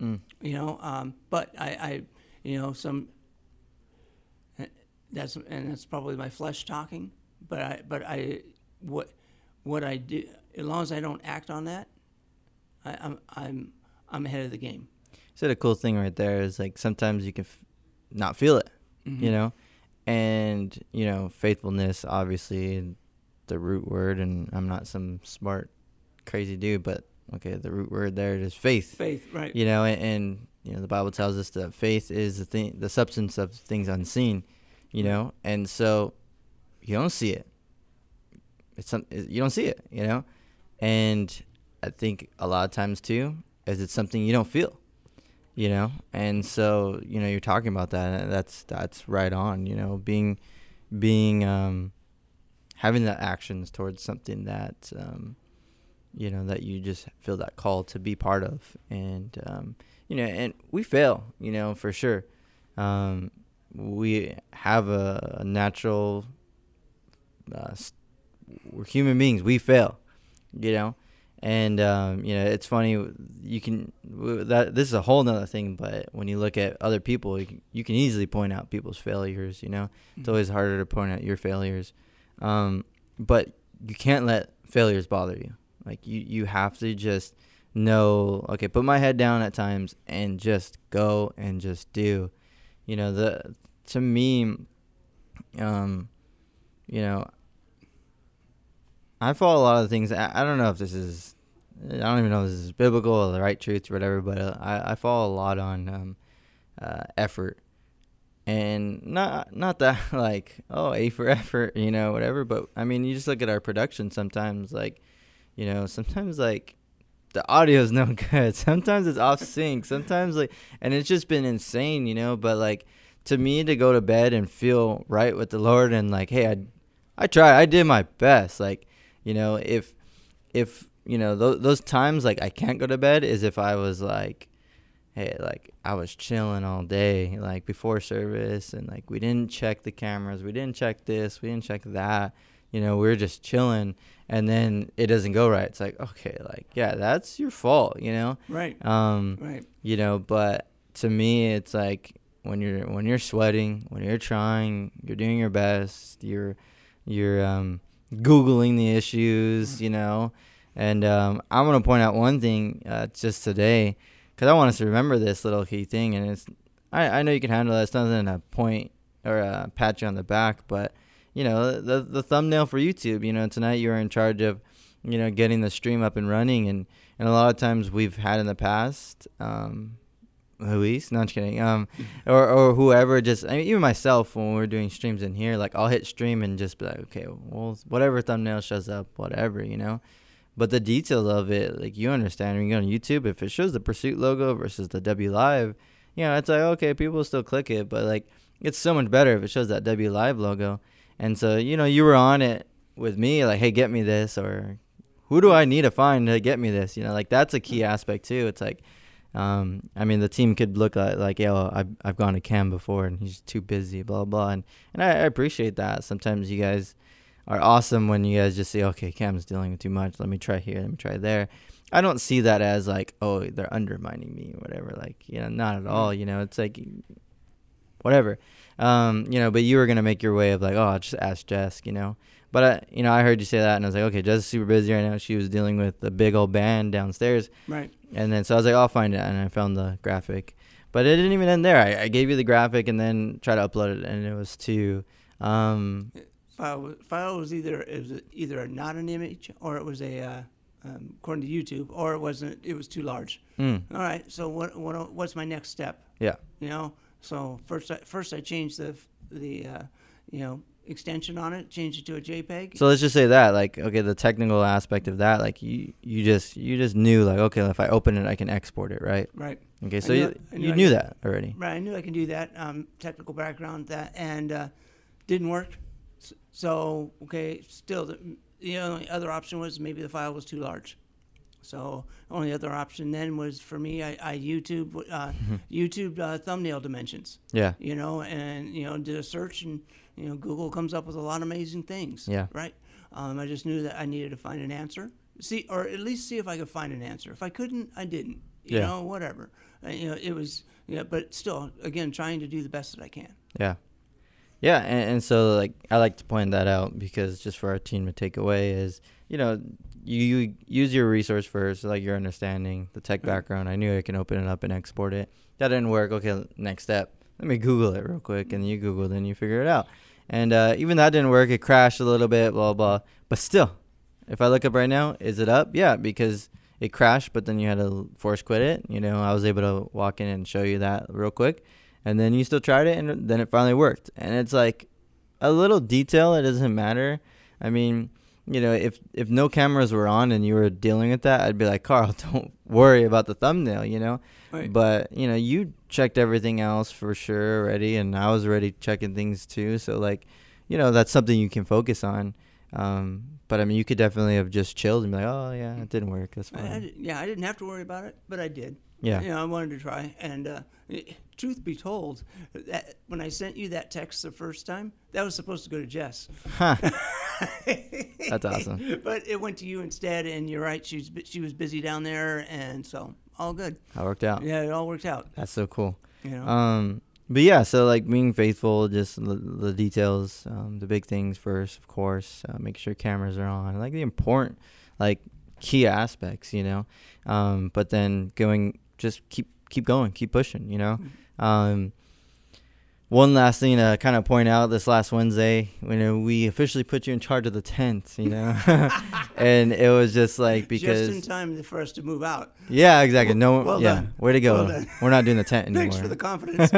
Mm. You know, um, but I, I, you know, some. uh, That's and that's probably my flesh talking, but I, but I, what, what I do, as long as I don't act on that, I, I'm, I'm, I'm ahead of the game. said a cool thing right there is like sometimes you can f- not feel it, Mm-hmm. you know, and you know faithfulness obviously the root word, and I'm not some smart crazy dude, but okay, the root word there is faith, Faith, right? you know, and, and you know the Bible tells us that faith is the thing, the substance of things unseen, you know, and so you don't see it. It's some you don't see it, you know, and I think a lot of times too is it's something you don't feel you know? And so you know you're talking about that that's that's right on you know being being um having the actions towards something that um you know that you just feel that call to be part of. And um you know and we fail you know for sure. Um we have a, a natural uh, s- we're human beings. We fail, you know, and um, you know it's funny. You can that this is a whole nother thing, but when you look at other people, you can, you can easily point out people's failures. You know, it's always harder to point out your failures, um, but you can't let failures bother you. Like you, you have to just know. Okay, put my head down at times and just go and just do. You know the to me, um, you know, I follow a lot of things. I, I don't know if this is, I don't even know if this is biblical or the right truth or whatever, but uh, I, I follow a lot on um, uh, effort. And not not that *laughs* like oh a for effort you know whatever but I mean you just look at our production sometimes like you know sometimes like the audio is *laughs* no good sometimes it's off sync sometimes like and it's just been insane you know but like to me to go to bed and feel right with the Lord and like, hey, I, I tried, I did my best. Like, you know, if, if you know those those times like I can't go to bed is if I was like, hey, like I was chilling all day, like before service, and like we didn't check the cameras, we didn't check this, we didn't check that. You know, we are just chilling, and then it doesn't go right. It's like, okay, like yeah, that's your fault. You know, Right. um, Right. you know but to me it's like when you're when you're sweating when you're trying you're doing your best you're you're um googling the issues you know? And um i'm to point out one thing uh, just today because i want us to remember this little key thing and it's i i know you can handle it it's nothing to point or uh, pat you on the back but you know the the thumbnail for youtube you know tonight you were in charge of you know getting the stream up and running and and a lot of times we've had in the past um Luis, no, I'm just kidding. Um, or or whoever. Just I mean, even myself when we're doing streams in here, like I'll hit stream and just be like, okay, well, whatever thumbnail shows up, whatever, you know. But the details of it, like you understand, when you go on YouTube, if it shows the Pursuit logo versus the W Live, you know, it's like okay, people still click it, but like it's so much better if it shows that W Live logo. And so you know, you were on it with me, like, hey, get me this, or who do I need to find to get me this? You know, like that's a key aspect too. It's like um, I mean, the team could look like, like yo, I've, I've gone to Cam before and he's too busy, blah, blah. And, and I, I appreciate that. Sometimes you guys are awesome when you guys just say, okay, Cam's dealing with too much. Let me try here. Let me try there. I don't see that as like, oh, they're undermining me or whatever. Like, you know, not at all. You know, it's like, whatever. Um, you know, but you were going to make your way of like, oh, I'll just ask Jess, you know. But, I, you know, I heard you say that and I was like, okay, Jess is super busy right now. She was dealing with a big old band downstairs. Right. And then so I was like, I'll find it, and I found the graphic, but it didn't even end there. I, I gave you the graphic and then tried to upload it, and it was too. Um, File was, file was either it was either not an image or it was a uh, um, according to YouTube or it wasn't. It was too large. mm, All right. So what what what's my next step? yeah, You know. So first I, first I changed the the uh, you know extension on it, change it to a JPEG. so let's just say that, like, okay, the technical aspect of that, like, you you just you just knew, like, okay, if I open it, I can export it, right? right. Okay, so knew- you knew you knew could- that already. Right, I knew I can do that. Um, technical background that and uh, didn't work. So okay, still the, the only other option was maybe the file was too large. So only other option then was for me I, I YouTube uh, YouTube uh, thumbnail dimensions. Yeah, You know, and you know did a search and you know Google comes up with a lot of amazing things. Yeah. Right. Um, I just knew that I needed to find an answer. See, or at least see if I could find an answer. If I couldn't, I didn't. You Yeah. know, whatever. Uh, you know, it was. Yeah, but still, again, trying to do the best that I can. yeah, yeah, and, and so like I like to point that out because just for our team to take away is you know you, you use your resource first, like your understanding, the tech background. I knew I can open it up and export it. That didn't work. Okay, next step. Let me Google it real quick, and you Google, then you figure it out. And uh, even that didn't work. It crashed a little bit, blah blah. But still, if I look up right now, is it up? Yeah, because it crashed, but then you had to force quit it. You know, I was able to walk in and show you that real quick, and then you still tried it, and then it finally worked. And it's like a little detail. It doesn't matter. I mean, you know, if if no cameras were on and you were dealing with that, I'd be like, Carl, *laughs* don't worry about the thumbnail. You know, Right. but you know, you checked everything else for sure already, and I was already checking things too. So like, you know, that's something you can focus on. Um, but I mean, you could definitely have just chilled and be like, oh yeah, it didn't work. That's I, I fine. yeah, I didn't have to worry about it, but I did. Yeah. You know, I wanted to try. And uh, truth be told, that when I sent you that text the first time, that was supposed to go to Jess. Huh. *laughs* That's awesome. But it went to you instead, and you're right. She was she was busy down there, and so all good. That worked out. Yeah, it all worked out. That's so cool. You know. Um, but yeah, so like being faithful, just the, the details, um, the big things first, of course. Uh, make sure cameras are on, like the important, like key aspects, you know. Um, but then going, just keep keep going, keep pushing, you know. Mm-hmm. Um, one last thing to kind of point out this last Wednesday, you know, we officially put you in charge of the tent, you know, *laughs* and it was just like because just in time for us to move out. yeah, exactly. No, Well yeah, done. way to go. Well. We're not doing the tent *laughs* anymore. Thanks for the confidence.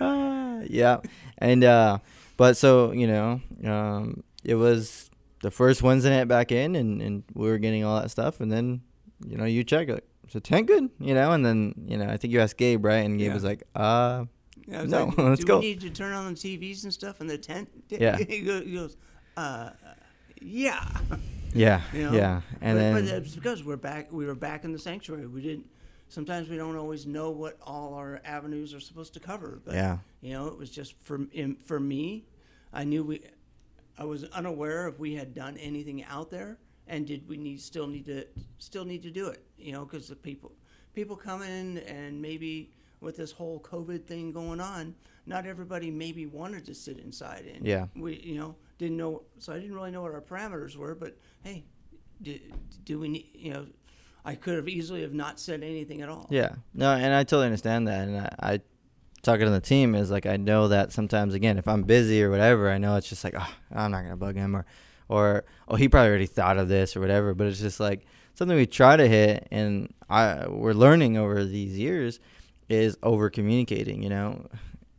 Ah, *laughs* yeah, and uh, but so you know, um, it was the first Wednesday night back in, and and we were getting all that stuff, and then you know you check like, So tent good? You know, and then you know I think you asked Gabe right, and Gabe Yeah. was like, uh, I was No, like, *laughs* let's Do go. we need to turn on the TVs and stuff in the tent? *laughs* Yeah. *laughs* he goes, uh, yeah. yeah, You know? yeah, and but, then but it's because we're back. We were back in the sanctuary. We didn't. Sometimes we don't always know what all our avenues are supposed to cover. But, yeah, You know, it was just for for me. I knew we. I was unaware if we had done anything out there, and did we need still need to still need to do it? You know, because the people people come in and maybe with this whole COVID thing going on, not everybody maybe wanted to sit inside, and Yeah. we you know didn't know. So I didn't really know what our parameters were, but hey, do, do we need you know? I could have easily have not said anything at all. yeah. No, and I totally understand that, and I, I talking to the team is like I know that sometimes again if I'm busy or whatever, I know it's just like oh, I'm not gonna bug him or or oh he probably already thought of this or whatever, but it's just like something we try to hit, and I we're learning over these years is over communicating. You know,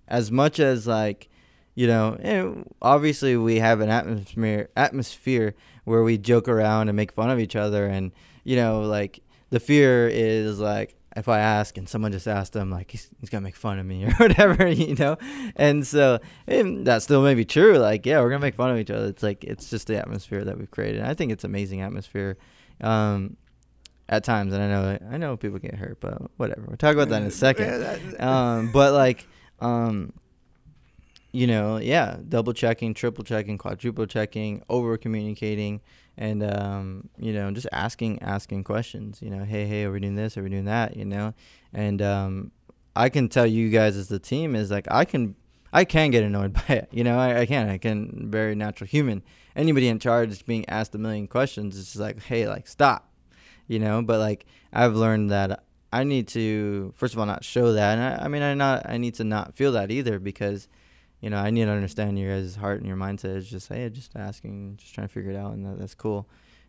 as much as like you know, eh, obviously we have an atmosphere atmosphere where we joke around and make fun of each other, and you know, like the fear is like if I ask and someone just asked him, like he's, he's gonna make fun of me *laughs* or whatever, you know, and so and that still may be true. Like, yeah, we're gonna make fun of each other. It's like it's just the atmosphere that we've created. And I think it's amazing atmosphere. Um, at times, and I know I know people get hurt, but whatever. We'll talk about that in a second um, *laughs* but like, um, you know, yeah, double checking, triple checking, quadruple checking, over communicating, and um, you know, just asking, asking questions. You know, hey, hey, are we doing this? Are we doing that? You know, and um, I can tell you guys as the team is like I can, I can get annoyed *laughs* by it. You know, I, I can, I can, very natural human. Anybody in charge being asked a million questions. It's just like, hey, like stop. You know, but like I've learned that I need to first of all not show that, and I, I mean I not I need to not feel that either because, you know, I need to understand your guys' heart and your mindset is just hey, just asking, just trying to figure it out, and that, that's cool,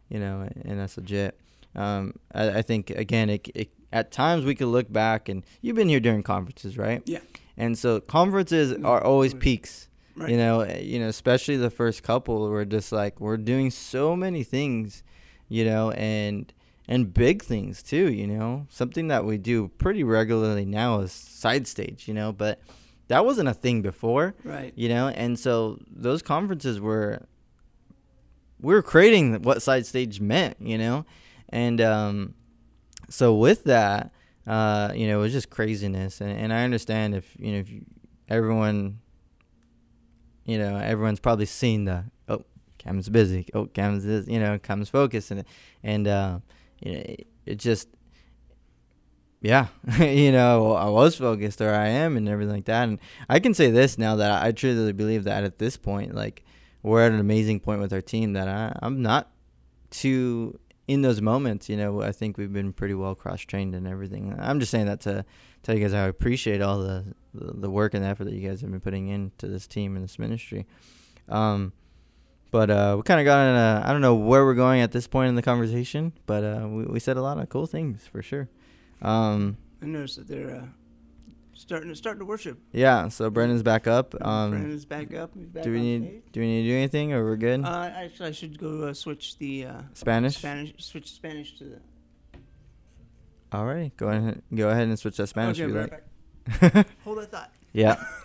you know, and that's legit. Um, I, I think again, it, it at times we could look back, and you've been here during conferences, right? Yeah. And so conferences are always peaks. Right. You know, eh, you know, especially the first couple, we're just like we're doing so many things, you know, and and big things too. You know, something that we do pretty regularly now is side stage. You know, but that wasn't a thing before. Right. You know, and so those conferences were we were creating what side stage meant. You know, and um, so with that, uh, you know, it was just craziness, and, and I understand if you know if you, everyone you know, everyone's probably seen the oh, Cam's busy. Oh, Cam's this, you know, Cam's focused, and and uh, you know, it, it just yeah, *laughs* you know, I was focused, or I am, and everything like that. And I can say this now that I truly believe that at this point, like we're at an amazing point with our team that I, I'm not too in those moments. You know, I think we've been pretty well cross trained and everything. I'm just saying that to tell you guys how I appreciate all the the, the work and effort that you guys have been putting into this team and this ministry. Um, but uh, we kind of got in a, I don't know where we're going at this point in the conversation, but uh, we, we said a lot of cool things for sure. Um, I noticed that they're uh, starting to starting to worship. yeah, so Brendan's back up. Um, Brandon's back up. Back do we need stage. do we need to do anything or we're good? Uh, actually, I should go uh, switch the uh, Spanish. Spanish. Switch Spanish to the. All right, go ahead go ahead and switch that Spanish. Okay, if you right like. back. *laughs* Hold that thought. yeah. *laughs*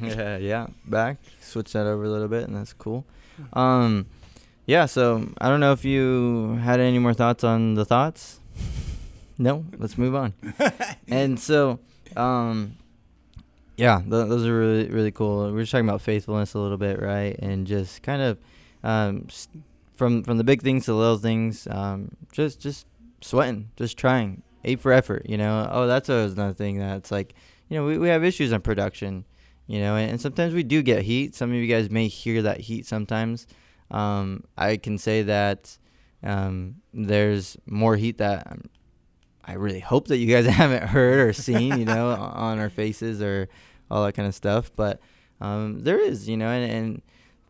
*laughs* yeah, yeah. Back. Switch that over a little bit, and that's cool. Um, yeah. So I don't know if you had any more thoughts on the thoughts. *laughs* no. Let's move on. *laughs* and so, um, yeah, th- those are really really cool. We are just talking about faithfulness a little bit, right? And just kind of, um, s- from from the big things to the little things, um, just just sweating, just trying, eight for effort. You know. Oh, that's always another thing that's like, you know, we we have issues on production, you know, and, and sometimes we do get heat. Some of you guys may hear that heat sometimes. Um, I can say that um, there's more heat that um, I really hope that you guys *laughs* haven't heard or seen, you know, on our faces or all that kind of stuff. But um, there is, you know, and, and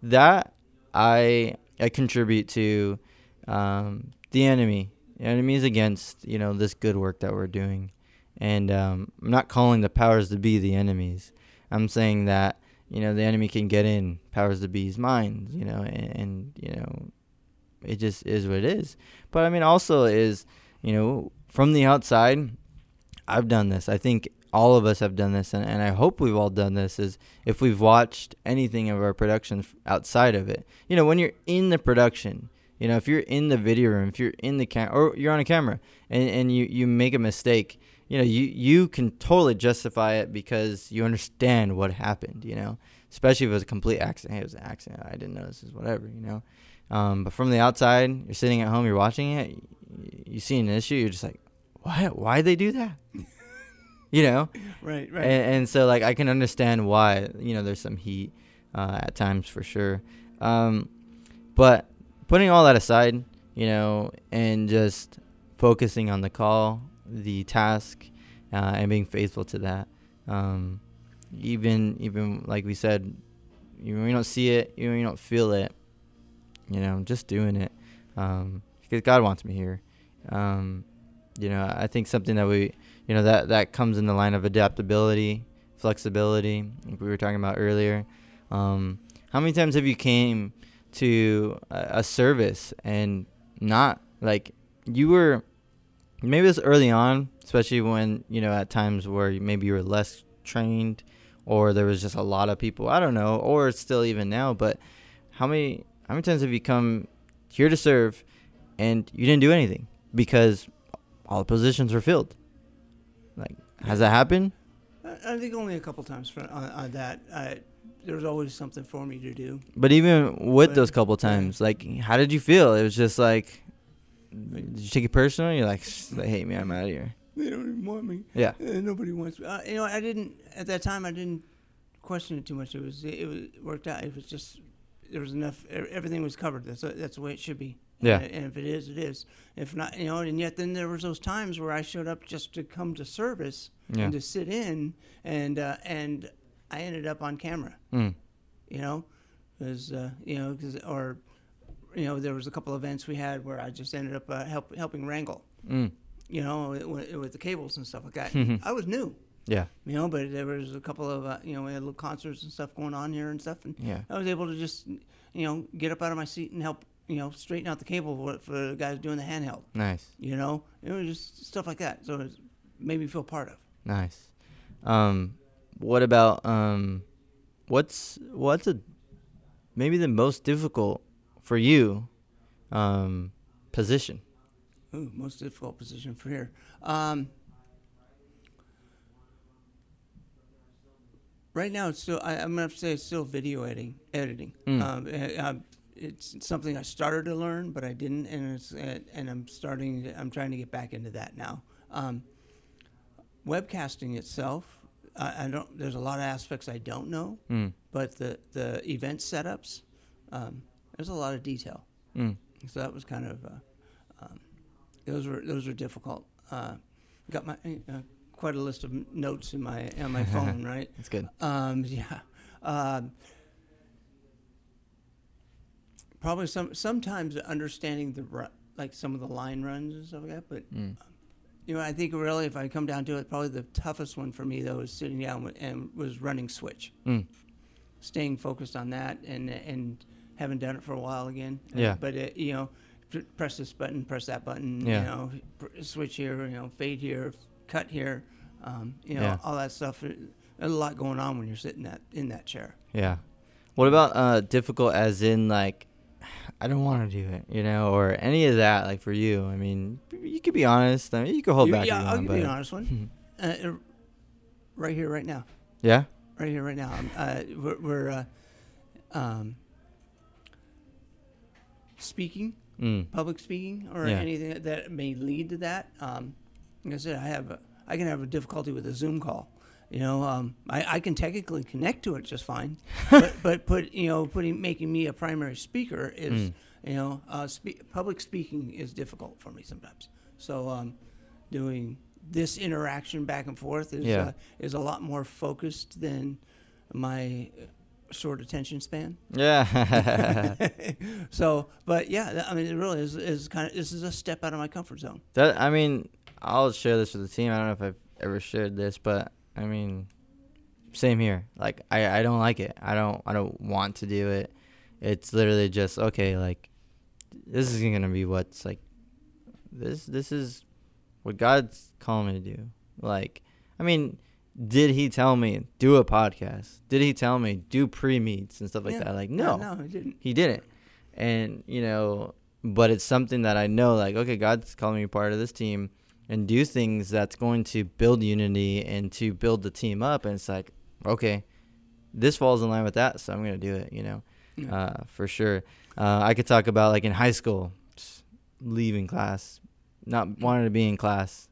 that I I contribute to um, the enemy. The enemy is against, you know, this good work that we're doing, and um, I'm not calling the powers to be the enemies. I'm saying that you know the enemy can get in powers to be's minds, you know, and, and you know, it just is what it is. But I mean, also is you know from the outside, I've done this. I think all of us have done this, and, and I hope we've all done this. Is if we've watched anything of our production outside of it, you know, when you're in the production, you know, if you're in the video room, if you're in the camera, or you're on a camera, and, and you you make a mistake, you know, you you can totally justify it because you understand what happened, you know, especially if it was a complete accident. Hey, it was an accident. I didn't know this is whatever, you know. Um, but from the outside, you're sitting at home, you're watching it, you, you see an issue, you're just like, why? Why they do that? *laughs* you know. Right, right. And, and so like I can understand why you know there's some heat uh, at times for sure. Um, but putting all that aside, you know, and just focusing on the call, the task, uh, and being faithful to that. Um, even even like we said, even when you don't see it, even when you don't feel it, you know, just doing it um, because God wants me here. Um, you know, I think something that we you know that that comes in the line of adaptability flexibility like we were talking about earlier um, how many times have you came to a, a service and not like you were maybe it's early on especially when you know at times where maybe you were less trained or there was just a lot of people i don't know or it's still even now but how many how many times have you come here to serve and you didn't do anything because all the positions were filled like, has that happened? I, think only a couple times for, on, on that. I, there was always something for me to do. But even with But- those couple times, like, how did you feel? It was just like, did you take it personal? You're like, they hate me. I'm out of here. They don't even want me. Yeah. Uh, nobody wants me. Uh, you know, I didn't at that time. I didn't question it too much. It was it was worked out. It was just there was enough. Everything was covered. That's that's the way it should be. Yeah. And, and if it is, it is. If not, you know. And yet then there was those times where I showed up just to come to service Yeah. and to sit in, and uh, and I ended up on camera. Mm. You know, because uh, you know, cause, or you know, there was a couple events we had where I just ended up uh, help, helping wrangle Mm. you know, with, with the cables and stuff like that. Mhm. I was new, Yeah. you know, but there was a couple of, uh, you know, we had little concerts and stuff going on here and stuff, and Yeah. I was able to just, you know, get up out of my seat and help, you know, straighten out the cable for, for the guys doing the handheld, Nice. you know, it was just stuff like that. So it made me feel part of. Nice. Um, what about um, what's what's a maybe the most difficult for you um position? Ooh, most difficult position for here. Um, right now, it's still. I, I'm gonna have to say it's still video editing. Editing. Mm. Um, it's something I started to learn, but I didn't, and it's and and I'm starting. to- I'm trying to get back into that now. Um, webcasting itself, I, I don't. There's a lot of aspects I don't know, Mm. but the the event setups, um, there's a lot of detail. Mm. So that was kind of, uh, um, those were those were difficult. Uh, got my uh, quite a list of notes in my on my *laughs* phone, right? That's good. Um, *laughs* yeah. Um, probably some sometimes understanding the like some of the line runs and stuff like that, but Mm. You know I think really if I come down to it, probably the toughest one for me though was sitting down and was running switch, Mm. staying focused on that, and and haven't done it for a while again. Yeah. But it, you know, pr- press this button, press that button. Yeah. You know, pr- switch here. You know, fade here, cut here. Um, you know, Yeah. all that stuff. uh, there's a lot going on when you're sitting that in that chair. Yeah. What about uh difficult as in like I don't want to do it, you know, or any of that like for you? I mean, you could be honest. I mean, you could hold You- back. yeah, I'll give you an honest one. *laughs* uh, uh, right here, right now, Yeah. right here, right now. Um, uh, we're we're uh, um, speaking, Mm. public speaking, or Yeah. anything that may lead to that. Um, like I said, I have a, I can have a difficulty with a Zoom call. You know, um, I, I can technically connect to it just fine, *laughs* but but put you know putting making me a primary speaker is Mm. you know uh, spe- public speaking is difficult for me sometimes. So um, doing this interaction back and forth is Yeah. uh, is a lot more focused than my uh, short attention span. Yeah. *laughs* *laughs* so, but yeah, I mean, it really is, is kind of this is a step out of my comfort zone. that I mean, I'll share this with the team. I don't know if I've ever shared this, but I mean, same here. Like I, I don't like it. I don't I don't want to do it. It's literally just okay, like this is gonna be what's like this this is what God's calling me to do. Like I mean, did he tell me do a podcast? Did he tell me do pre meets and stuff like Yeah. that? Like No, no. no, it didn't. he didn't and you know but it's something that i know like okay god's calling me part of this team and do things that's going to build unity and to build the team up and it's like okay this falls in line with that so i'm going to do it you know Yeah. uh, for sure uh, i could talk about like in high school leaving class not wanting to be in class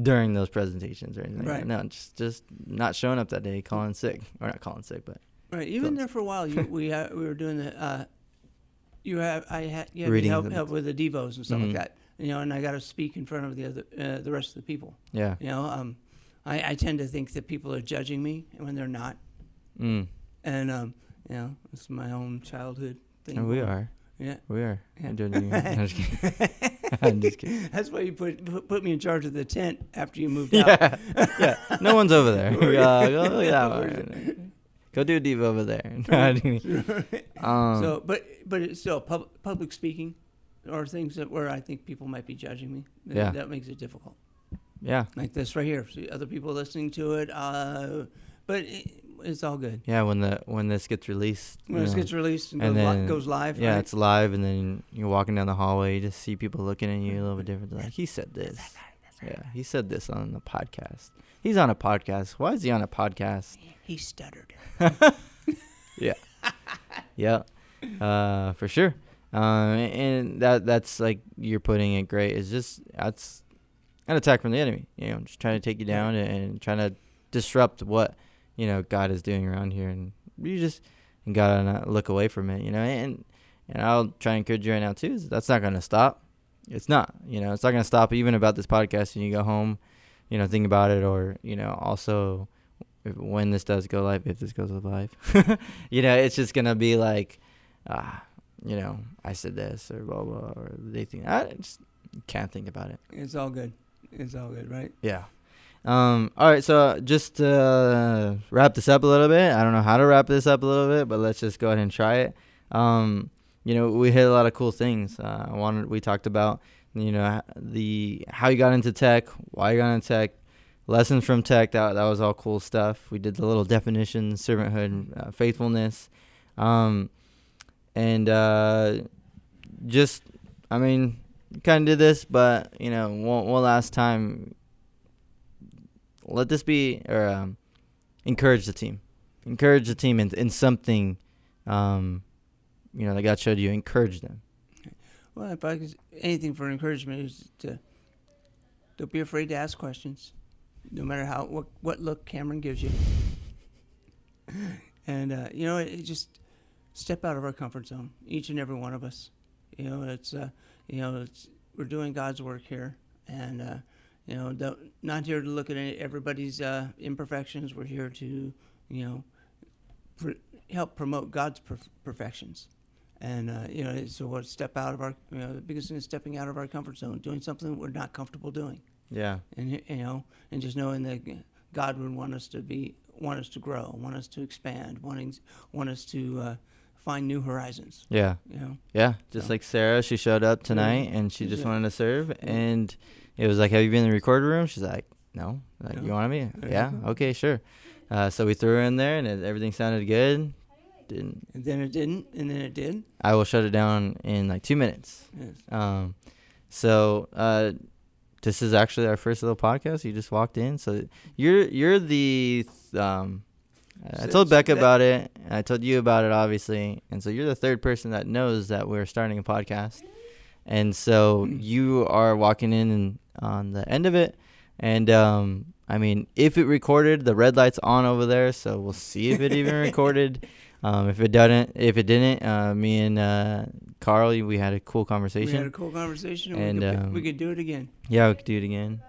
during those presentations or anything Right. no just just not showing up that day calling sick or not calling sick but Right. Even So- there for a while, you, we uh, we were doing the uh, you have I had you had help, help with the devos and stuff Mhm. like that. You know, and I got to speak in front of the other uh, the rest of the people. yeah You know, um, I, I tend to think that people are judging me when they're not, mm. and um, you know, it's my own childhood thing. and we are Yeah. We are. Yeah. I'm doing you. *laughs* I'm just kidding. *laughs* I'm just kidding. That's why you put put- put me in charge of the tent after you moved out. Yeah, *laughs* yeah. No one's over there. Uh, go, that one. go do a diva over there. No, I'm kidding. um, so, but but it's still pub, public speaking, or things that where I think people might be judging me. That, Yeah. that makes it difficult. yeah, Like this right here, see other people listening to it. Uh, but it, it's all good yeah. When the when this gets released, when this know, gets released and, and goes, li- then- goes live. yeah, right? it's live, and then you're walking down the hallway, you just see people looking at you a little bit different. Like he said this. Yeah, he said this on the podcast. He's on a podcast. Why is he on a podcast? he stuttered. *laughs* Yeah. *laughs* yeah, uh, for sure. Um, and that that's like you're putting it great. It's just that's an attack from the enemy. You know, just trying to take you down and, trying to disrupt what you know God is doing around here, and you just and gotta not look away from it. You know, and and I'll try and encourage you right now too. Is that's not gonna stop. It's not. You know, it's not gonna stop even about this podcast. And you go home, you know, think about it, or you know, also if, when this does go live, if this goes live, *laughs* you know, it's just gonna be like, ah, you know, I said this or blah blah, or they think I just can't think about it. It's all good. It's all good, right? Yeah. Um. All right. So just to uh, wrap this up a little bit. I don't know how to wrap this up a little bit, but let's just go ahead and try it. Um. You know, we hit a lot of cool things. Uh, I wanted. We talked about you know the how you got into tech, why you got into tech, lessons from tech. That that was all cool stuff. We did the little definitions, servanthood, uh, faithfulness, um, and uh, just I mean, kind of did this, but you know, one, one last time. Let this be, or um, encourage the team, encourage the team in in something, um, you know, that God showed you. Encourage them. Well, if I could, anything for encouragement is to don't be afraid to ask questions, no matter how what what look Cameron gives you. *laughs* and uh, you know, it, it just step out of our comfort zone, each and every one of us. You know, it's uh, you know, it's we're doing God's work here, and uh, you know, don't, not here to look at any, everybody's uh, imperfections. We're here to, you know, pr- help promote God's perf- perfections. And uh, you know, so what? Step out of our, you know, the biggest thing is stepping out of our comfort zone, doing something we're not comfortable doing, Yeah. and you know, and just knowing that God would want us to be, want us to grow, want us to expand, wanting, want us to uh, find new horizons. Yeah. You know, Yeah. Just So- like Sarah, she showed up tonight and she just Yeah. wanted to serve, and it was like, "Have you been in the recorder room?" She's like, "No." Like, No. you want me? Yeah. Yeah. Okay. Sure. Uh, so we threw her in there, and it, everything sounded good. Didn't And then it didn't, and then it did. I will shut it down in like two minutes. Yes. Um, so uh, this is actually our first little podcast. You just walked in, so you're you're the um. I told Becca about it. I told you about it, obviously, and so you're the third person that knows that we're starting a podcast, and so Mm. you are walking in and on the end of it, and um, I mean, if it recorded, the red light's on over there, so we'll see if it even *laughs* recorded. Um, if it doesn't, if it didn't, uh, me and uh, Carl, we had a cool conversation. We had a cool conversation, and, And, we, could, um, we could do it again. Yeah, we could do it again.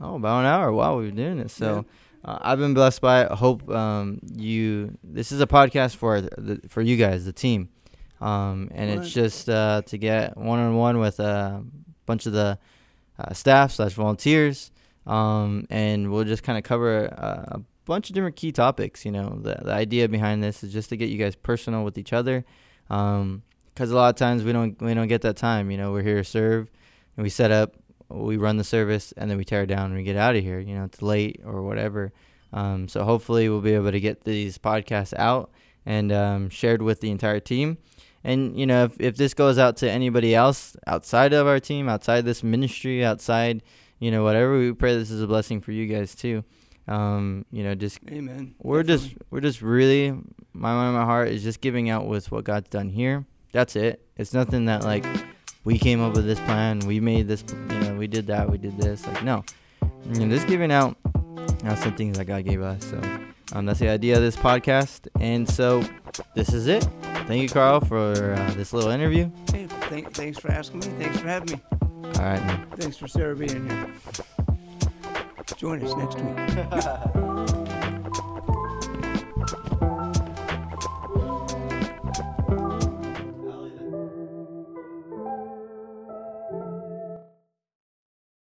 Oh, about an hour. Wow, we were doing this. So uh, I've been blessed by it. Hope um, you. This is a podcast for the, for you guys, the team, um, and it's just uh, to get one on one with a bunch of the uh, staff slash volunteers, um, and we'll just kind of cover a, a bunch of different key topics. You know, the the idea behind this is just to get you guys personal with each other, because a lot of times we don't we don't get that time. You know, we're here to serve, and we set up we run the service and then we tear it down and we get out of here. You know, it's late or whatever. Um, so hopefully we'll be able to get these podcasts out and um, shared with the entire team. And you know, if if this goes out to anybody else outside of our team, outside this ministry, outside you know whatever, we pray this is a blessing for you guys too. Um, you know, just Amen. we're just we're just really my mind, my heart is just giving out with what God's done here. That's it. It's nothing that like we came up with this plan, we made this, you know, we did that, we did this. Like no, you know, just giving out uh, some things that God gave us. So um, that's the idea of this podcast. And so this is it. Thank you, Carl, for uh, this little interview. Hey, thank, thanks for asking me. Thanks for having me. All right, man. Thanks for Sarah being here. Join us next week. *laughs*